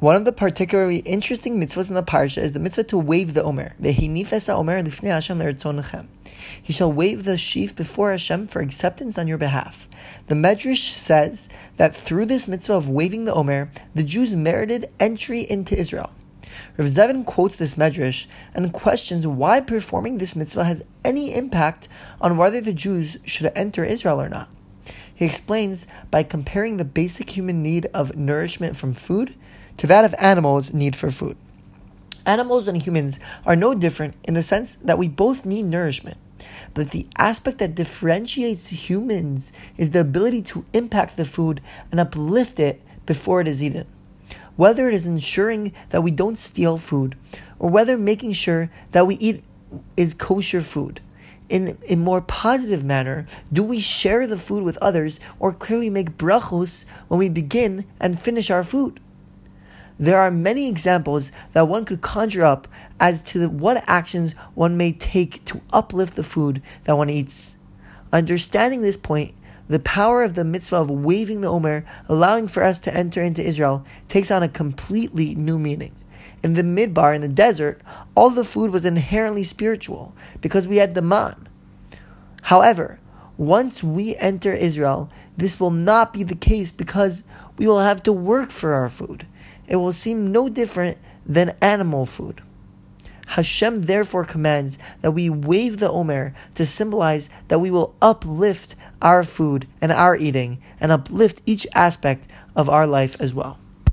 One of the particularly interesting mitzvahs in the parsha is the mitzvah to wave the omer. He shall wave the sheaf before Hashem for acceptance on your behalf. The Medrash says that through this mitzvah of waving the omer, the Jews merited entry into Israel. Rav Zevin quotes this Medrash and questions why performing this mitzvah has any impact on whether the Jews should enter Israel or not. He explains by comparing the basic human need of nourishment from food to that of animals' need for food. Animals and humans are no different in the sense that we both need nourishment. But the aspect that differentiates humans is the ability to impact the food and uplift it before it is eaten. Whether it is ensuring that we don't steal food, or whether making sure that we eat is kosher food. In a more positive manner, do we share the food with others or clearly make brachos when we begin and finish our food? There are many examples that one could conjure up as to what actions one may take to uplift the food that one eats. Understanding this point, the power of the mitzvah of waving the Omer, allowing for us to enter into Israel, takes on a completely new meaning. In the midbar, in the desert, all the food was inherently spiritual because we had the man. However, once we enter Israel, this will not be the case because we will have to work for our food it will seem no different than animal food. Hashem therefore commands that we wave the Omer to symbolize that we will uplift our food and our eating and uplift each aspect of our life as well.